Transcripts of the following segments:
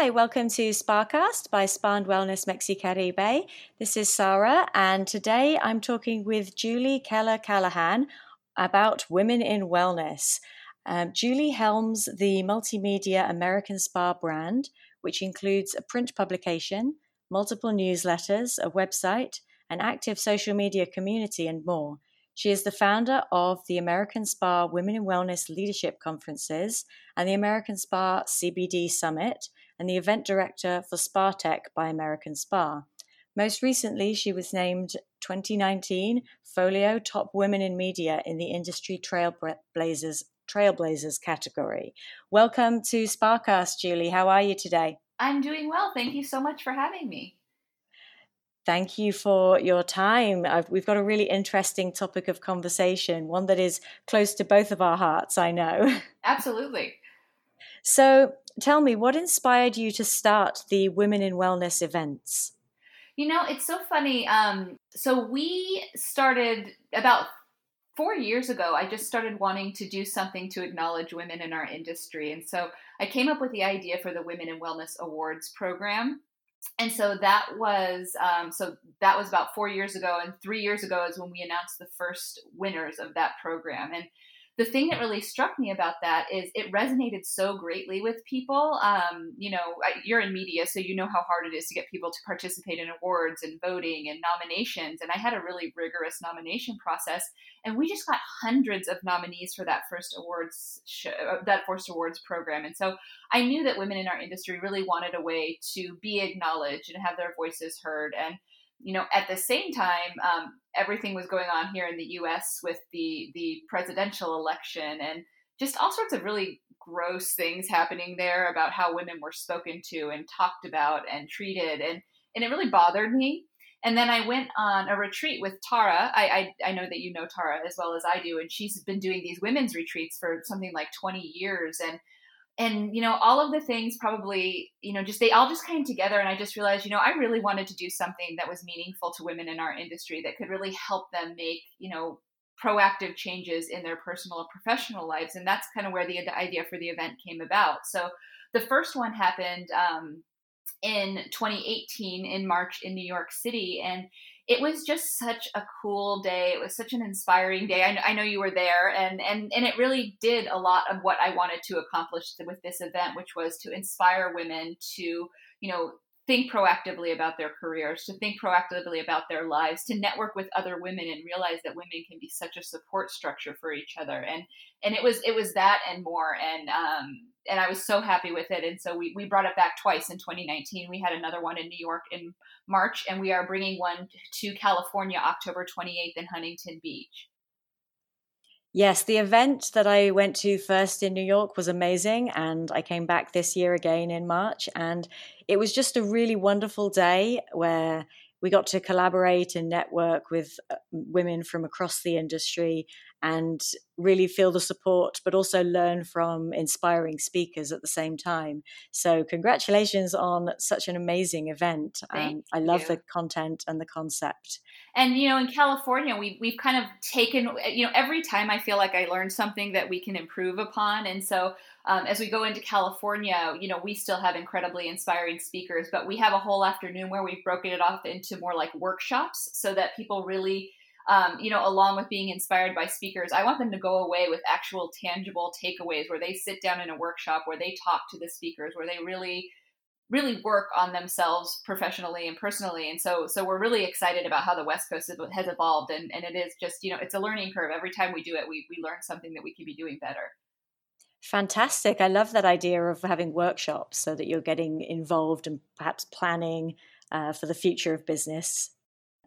Hi, welcome to Sparcast by Spa and Wellness Mexicaribe. This is Sarah, and today I'm talking with Julie Keller Callahan about women in wellness. Um, Julie helms the multimedia American Spa brand, which includes a print publication, multiple newsletters, a website, an active social media community, and more. She is the founder of the American Spa Women in Wellness Leadership Conferences and the American Spa CBD Summit, and the event director for Spa Tech by American Spa. Most recently, she was named 2019 Folio Top Women in Media in the Industry Trailblazers Trailblazers category. Welcome to Sparcast, Julie. How are you today? I'm doing well. Thank you so much for having me. Thank you for your time. I've, we've got a really interesting topic of conversation, one that is close to both of our hearts, I know. Absolutely. So, tell me, what inspired you to start the Women in Wellness events? You know, it's so funny. Um, so, we started about four years ago, I just started wanting to do something to acknowledge women in our industry. And so I came up with the idea for the Women in Wellness Awards program and so that was um, so that was about four years ago and three years ago is when we announced the first winners of that program and the thing that really struck me about that is it resonated so greatly with people. Um, you know, you're in media, so you know how hard it is to get people to participate in awards and voting and nominations. And I had a really rigorous nomination process, and we just got hundreds of nominees for that first awards show, uh, that first awards program. And so I knew that women in our industry really wanted a way to be acknowledged and have their voices heard. And you know, at the same time, um, everything was going on here in the U.S. with the the presidential election and just all sorts of really gross things happening there about how women were spoken to and talked about and treated, and and it really bothered me. And then I went on a retreat with Tara. I, I, I know that you know Tara as well as I do, and she's been doing these women's retreats for something like 20 years, and and you know all of the things probably you know just they all just came together and i just realized you know i really wanted to do something that was meaningful to women in our industry that could really help them make you know proactive changes in their personal or professional lives. And that's kind of where the idea for the event came about. So the first one happened um, in 2018 in march in new york city. And it was just such a cool day. It was such an inspiring day. I, I, know you were there, and and and it really did a lot of what I wanted to accomplish with this event, which was to inspire women to you know think proactively about their careers, to think proactively about their lives, to network with other women and realize that women can be such a support structure for each other. And and it was it was that and more. And um and I was so happy with it. And so we, we brought it back twice in 2019. We had another one in New York in March, and we are bringing one to California October 28th in Huntington Beach. Yes, the event that I went to first in New York was amazing. And I came back this year again in March. And it was just a really wonderful day where we got to collaborate and network with uh, women from across the industry and really feel the support, but also learn from inspiring speakers at the same time. So, congratulations on such an amazing event. Um, I love you. the content and the concept. And you know, in California, we we've kind of taken you know every time I feel like I learn something that we can improve upon, and so um, as we go into California, you know, we still have incredibly inspiring speakers, but we have a whole afternoon where we've broken it off into more like workshops so that people really um, you know, along with being inspired by speakers, I want them to go away with actual tangible takeaways where they sit down in a workshop, where they talk to the speakers, where they really really work on themselves professionally and personally. And so so we're really excited about how the west coast has evolved and, and it is just you know it's a learning curve. Every time we do it we, we learn something that we can be doing better fantastic i love that idea of having workshops so that you're getting involved and perhaps planning uh, for the future of business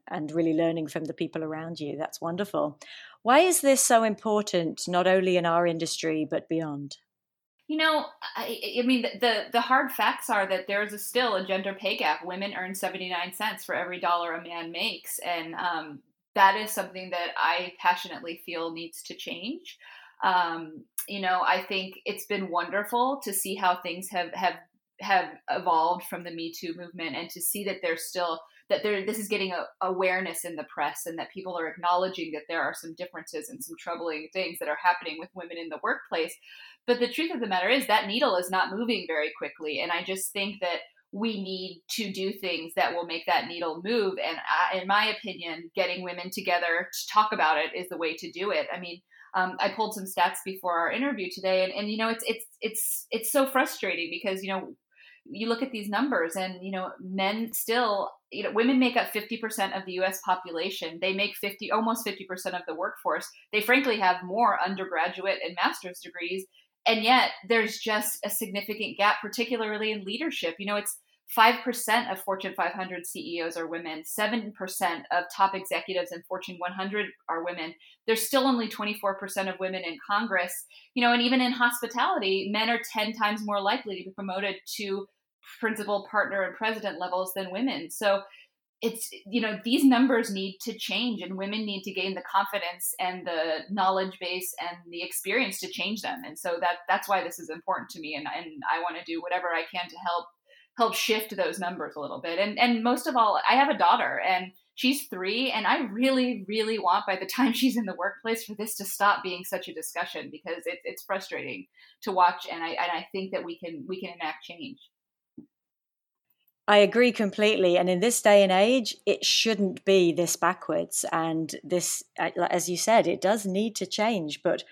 and really learning from the people around you. That's wonderful. Why is this so important, not only in our industry, but beyond? You know, I, I mean, the, the hard facts are that there's a still a gender pay gap. Women earn 79 cents for every dollar a man makes. And um, that is something that I passionately feel needs to change. Um, you know, I think it's been wonderful to see how things have, have have evolved from the Me Too movement and to see that there's still that there this is getting a, awareness in the press and that people are acknowledging that there are some differences and some troubling things that are happening with women in the workplace. But the truth of the matter is that needle is not moving very quickly, and I just think that we need to do things that will make that needle move. And I, in my opinion, getting women together to talk about it is the way to do it. I mean, um, I pulled some stats before our interview today, and, and you know, it's it's it's it's so frustrating because you know you look at these numbers and you know men still you know women make up 50% of the US population. They make 50 almost 50% of the workforce. They frankly have more undergraduate and master's degrees and yet there's just a significant gap particularly in leadership. You know it's 5% of Fortune 500 CEOs are women. 7% of top executives in Fortune 100 are women. There's still only 24% of women in Congress. You know, and even in hospitality, men are 10 times more likely to be promoted to principal, partner, and president levels than women. So it's, you know, these numbers need to change and women need to gain the confidence and the knowledge base and the experience to change them. And so that that's why this is important to me. And, and I want to do whatever I can to help help shift those numbers a little bit. And and most of all, I have a daughter and she's three and i really really want by the time she's in the workplace for this to stop being such a discussion because it, it's frustrating to watch and I, and I think that we can we can enact change I agree completely. And in this day and age, it shouldn't be this backwards. And this, uh, as you said, it does need to change. But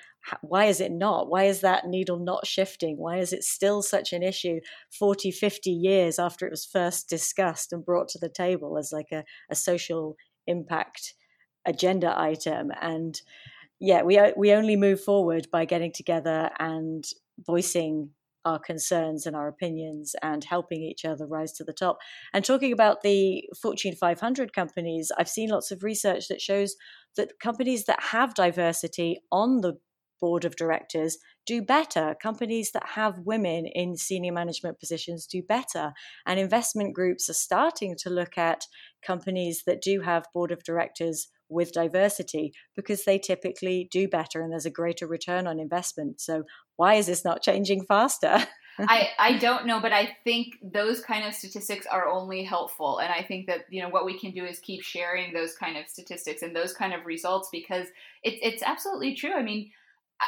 why is it not? Why is that needle not shifting? Why is it still such an issue 40, 50 years after it was first discussed and brought to the table as like a, a social impact agenda item? And yeah, we, we only move forward by getting together and voicing our concerns and our opinions and helping each other rise to the top. And talking about the Fortune 500 companies, I've seen lots of research that shows that companies that have diversity on the board of directors do better. Companies that have women in senior management positions do better. And investment groups are starting to look at companies that do have board of directors with diversity because they typically do better and there's a greater return on investment. So, why is this not changing faster? I, I don't know, but I think those kind of statistics are only helpful. And I think that, you know, what we can do is keep sharing those kind of statistics and those kind of results because it, it's absolutely true. I mean,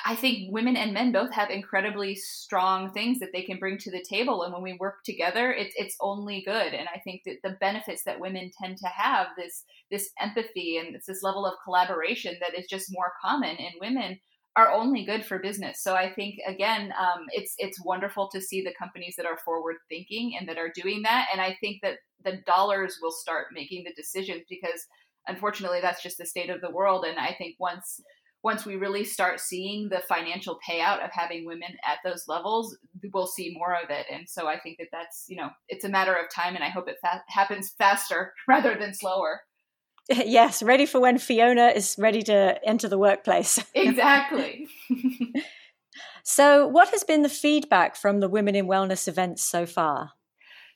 I think women and men both have incredibly strong things that they can bring to the table, and when we work together, it's it's only good. And I think that the benefits that women tend to have this this empathy and this level of collaboration that is just more common in women are only good for business. So I think again, um, it's it's wonderful to see the companies that are forward thinking and that are doing that. And I think that the dollars will start making the decisions because unfortunately that's just the state of the world. And I think once once we really start seeing the financial payout of having women at those levels, we'll see more of it. And so I think that that's, you know, it's a matter of time and I hope it fa- happens faster rather than slower. Yes, ready for when Fiona is ready to enter the workplace. Exactly. so, what has been the feedback from the Women in Wellness events so far?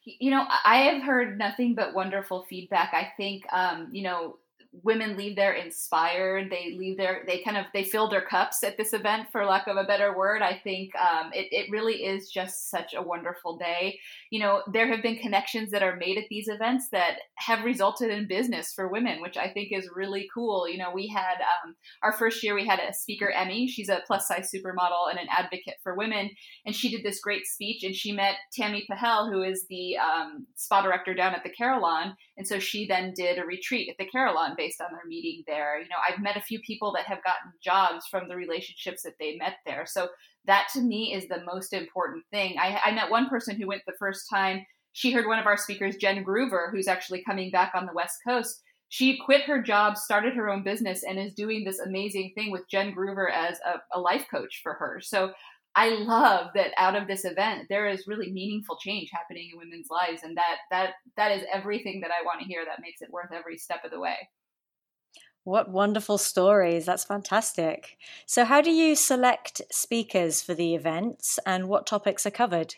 You know, I have heard nothing but wonderful feedback. I think, um, you know, women leave there inspired. They leave there they kind of they fill their cups at this event for lack of a better word. I think um, it, it really is just such a wonderful day. You know there have been connections that are made at these events that have resulted in business for women which i think is really cool. You know we had um, our first year we had a speaker Emme. She's a plus size supermodel and an advocate for women. And she did this great speech and she met tammy pahel who is the um, spa director down at the carillon. And so she then did a retreat at the carillon based on their meeting there. You know, I've met a few people that have gotten jobs from the relationships that they met there. So that to me is the most important thing. I, I met one person who went the first time. She heard one of our speakers, Jen Groover, who's actually coming back on the West Coast. She quit her job, started her own business, and is doing this amazing thing with Jen Groover as a, a life coach for her. So I love that out of this event there is really meaningful change happening in women's lives and that that that is everything that I want to hear that makes it worth every step of the way. What wonderful stories. That's fantastic. So, how do you select speakers for the events and what topics are covered?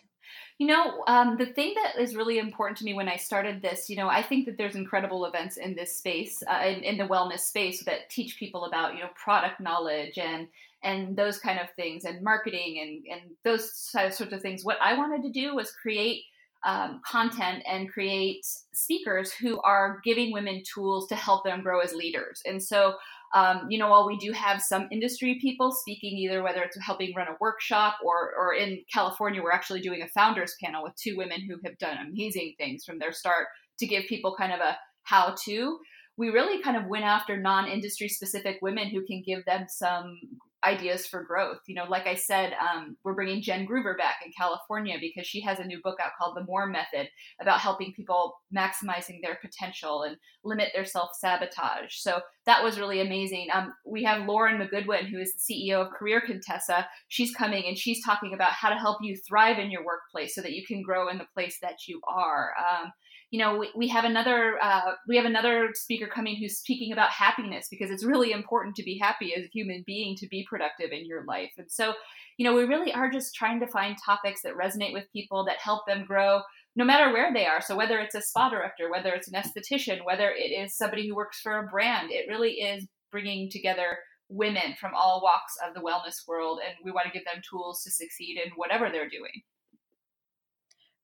You know, um, the thing that is really important to me when I started this, you know, I think that there's incredible events in this space, uh, in, in, the wellness space, that teach people about, you know, product knowledge and and those kind of things, and marketing and and those sorts of things. What I wanted to do was create um, content and create speakers who are giving women tools to help them grow as leaders. And so, um, you know, while we do have some industry people speaking, either whether it's helping run a workshop or, or in California, we're actually doing a founders panel with two women who have done amazing things from their start to give people kind of a how to we really kind of went after non-industry specific women who can give them some ideas for growth. You know, like I said, um, we're bringing Jen Groover back in California because she has a new book out called The More Method about helping people maximizing their potential and limit their self sabotage. So that was really amazing. Um, we have Lauren McGoodwin, who is the CEO of Career Contessa. She's coming and she's talking about how to help you thrive in your workplace so that you can grow in the place that you are. Um, you know we, we have another uh, we have another speaker coming who's speaking about happiness because it's really important to be happy as a human being to be productive in your life. And so you know we really are just trying to find topics that resonate with people that help them grow no matter where they are. So whether it's a spa director whether it's an esthetician whether it is somebody who works for a brand it really is bringing together women from all walks of the wellness world and we want to give them tools to succeed in whatever they're doing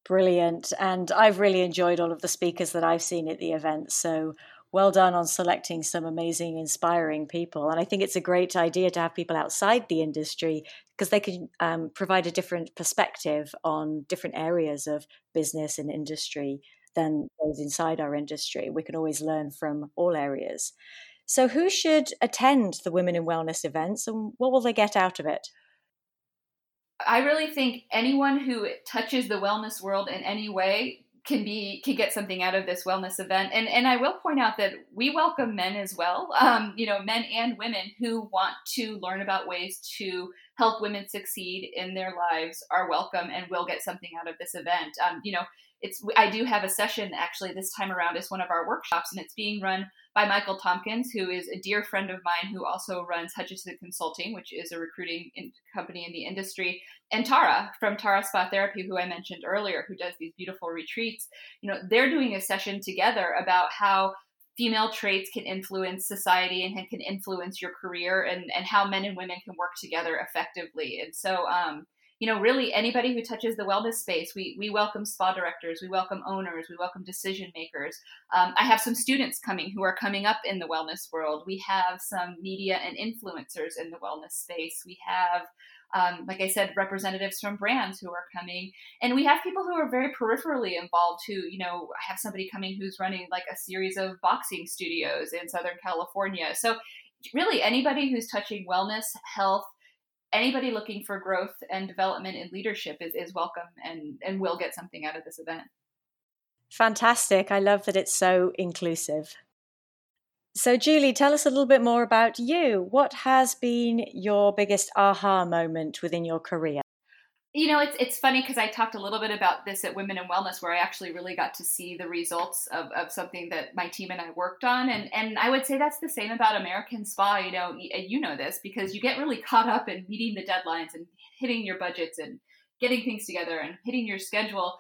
Brilliant. And I've really enjoyed all of the speakers that I've seen at the event. So well done on selecting some amazing, inspiring people. And I think it's a great idea to have people outside the industry because they can um, provide a different perspective on different areas of business and industry than those inside our industry. We can always learn from all areas. So, who should attend the Women in Wellness events and what will they get out of it? I really think anyone who touches the wellness world in any way can be can get something out of this wellness event. And and I will point out that we welcome men as well. Um, you know, men and women who want to learn about ways to help women succeed in their lives are welcome and will get something out of this event. Um, you know, it's I do have a session actually this time around as one of our workshops, and it's being run by Michael Tompkins, who is a dear friend of mine who also runs Hutchison Consulting, which is a recruiting in, company in the industry, and Tara from Tara Spa Therapy, who I mentioned earlier, who does these beautiful retreats. You know, they're doing a session together about how female traits can influence society and can influence your career and, and how men and women can work together effectively. And so, um, you know, really anybody who touches the wellness space, we, we welcome spa directors, we welcome owners, we welcome decision makers. Um, I have some students coming who are coming up in the wellness world. We have some media and influencers in the wellness space. We have um, like I said, representatives from brands who are coming, and we have people who are very peripherally involved. Who, you know, I have somebody coming who's running like a series of boxing studios in Southern California. So, really, anybody who's touching wellness, health, anybody looking for growth and development in leadership is, is welcome and, and will get something out of this event. Fantastic. I love that it's so inclusive. So, Julie, tell us a little bit more about you. What has been your biggest aha moment within your career? You know, it's it's funny because I talked a little bit about this at Women in Wellness, where I actually really got to see the results of, of something that my team and I worked on, and and I would say that's the same about American Spa. You know, you know this because you get really caught up in meeting the deadlines and hitting your budgets and getting things together and hitting your schedule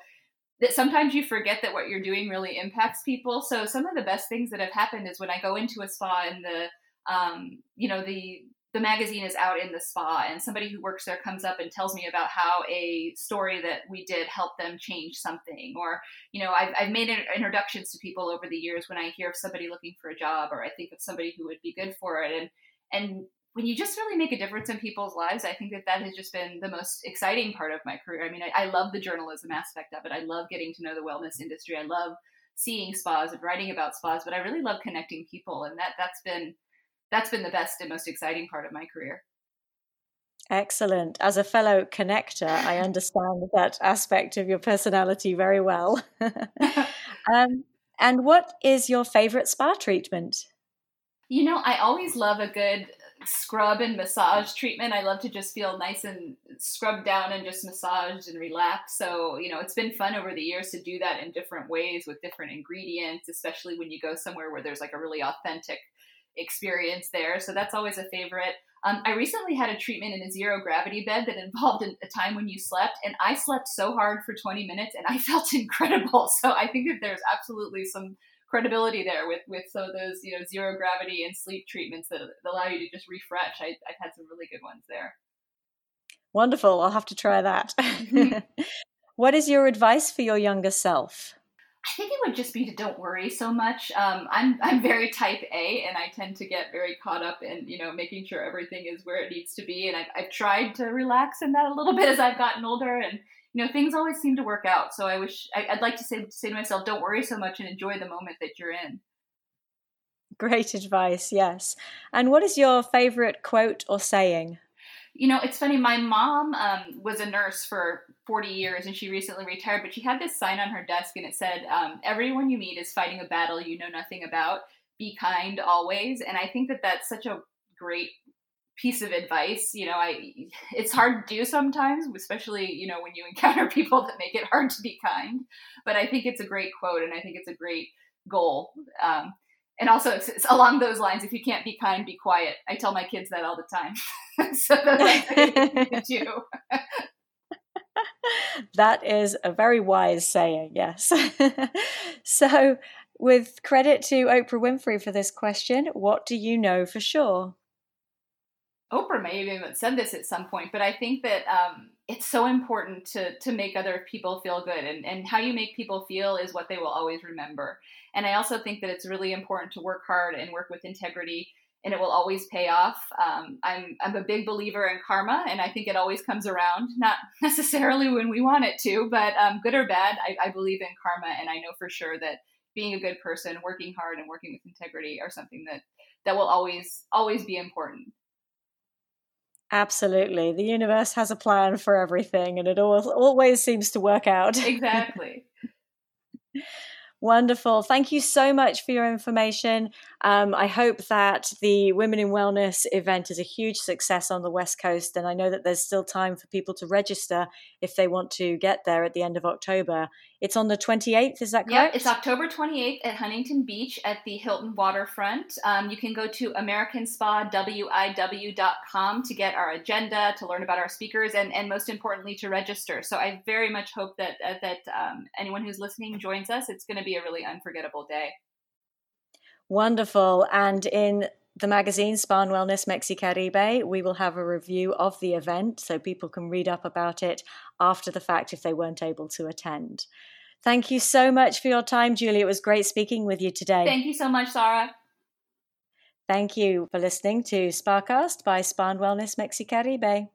that sometimes you forget that what you're doing really impacts people. So some of the best things that have happened is when I go into a spa and the um, you know the the magazine is out in the spa and somebody who works there comes up and tells me about how a story that we did helped them change something. Or you know i've, I've made introductions to people over the years when i hear of somebody looking for a job or i think of somebody who would be good for it. And and when you just really make a difference in people's lives i think that that has just been the most exciting part of my career. I mean i, I love the journalism aspect of it. I love getting to know the wellness industry. I love seeing spas and writing about spas but i really love connecting people and that that's been that's been the best and most exciting part of my career. Excellent. As a fellow connector, I understand that aspect of your personality very well. um, and what is your favorite spa treatment? You know, I always love a good scrub and massage treatment. I love to just feel nice and scrubbed down and just massaged and relaxed. So, you know, it's been fun over the years to do that in different ways with different ingredients, especially when you go somewhere where there's like a really authentic experience there. So that's always a favorite. Um, I recently had a treatment in a zero gravity bed that involved a time when you slept, and I slept so hard for 20 minutes and I felt incredible. So I think that there's absolutely some credibility there with with some of those you know zero gravity and sleep treatments that, allow you to just refresh. I, I've had some really good ones there. Wonderful. I'll have to try that. What is your advice for your younger self? I think it would just be to don't worry so much. Um, I'm I'm very type A, and I tend to get very caught up in you know making sure everything is where it needs to be. And I've, I've tried to relax in that a little bit as I've gotten older, and you know things always seem to work out. So I wish I, would like to say say to myself, don't worry so much and enjoy the moment that you're in. Great advice, yes. And what is your favorite quote or saying? You know, it's funny. My mom um, was a nurse for 40 years and she recently retired, but she had this sign on her desk and it said, um, Everyone you meet is fighting a battle you know nothing about. Be kind always. And I think that that's such a great piece of advice you know i it's hard to do sometimes especially you know when you encounter people that make it hard to be kind but i think it's a great quote and i think it's a great goal um, and also it's, it's along those lines if you can't be kind be quiet. I tell my kids that all the time. So that's do that is a very wise saying yes. So with credit to oprah winfrey for this question what do you know for sure oprah may have even said this at some point but i think that um, it's so important to to make other people feel good and, and how you make people feel is what they will always remember. And i also think that it's really important to work hard and work with integrity and it will always pay off. Um, I'm, I'm a big believer in karma and i think it always comes around not necessarily when we want it to but um, good or bad I, I believe in karma and i know for sure that being a good person working hard and working with integrity are something that that will always always be important Absolutely. The universe has a plan for everything and it all, always seems to work out. Exactly. Wonderful. Thank you so much for your information. Um, I hope that the Women in Wellness event is a huge success on the West Coast. And I know that there's still time for people to register if they want to get there at the end of October. It's on the 28th, is that correct? Yeah, it's October 28th at Huntington Beach at the Hilton Waterfront. Um, you can go to AmericanSpaWIW.com to get our agenda, to learn about our speakers, and, and most importantly, to register. So I very much hope that, uh, that um, anyone who's listening joins us. It's going to be a really unforgettable day. Wonderful. And in the magazine Spa and Wellness Mexicaribe, we will have a review of the event so people can read up about it after the fact if they weren't able to attend. Thank you so much for your time, Julie. It was great speaking with you today. Thank you so much, Sarah. Thank you for listening to Sparcast by Spa Wellness Mexicaribe.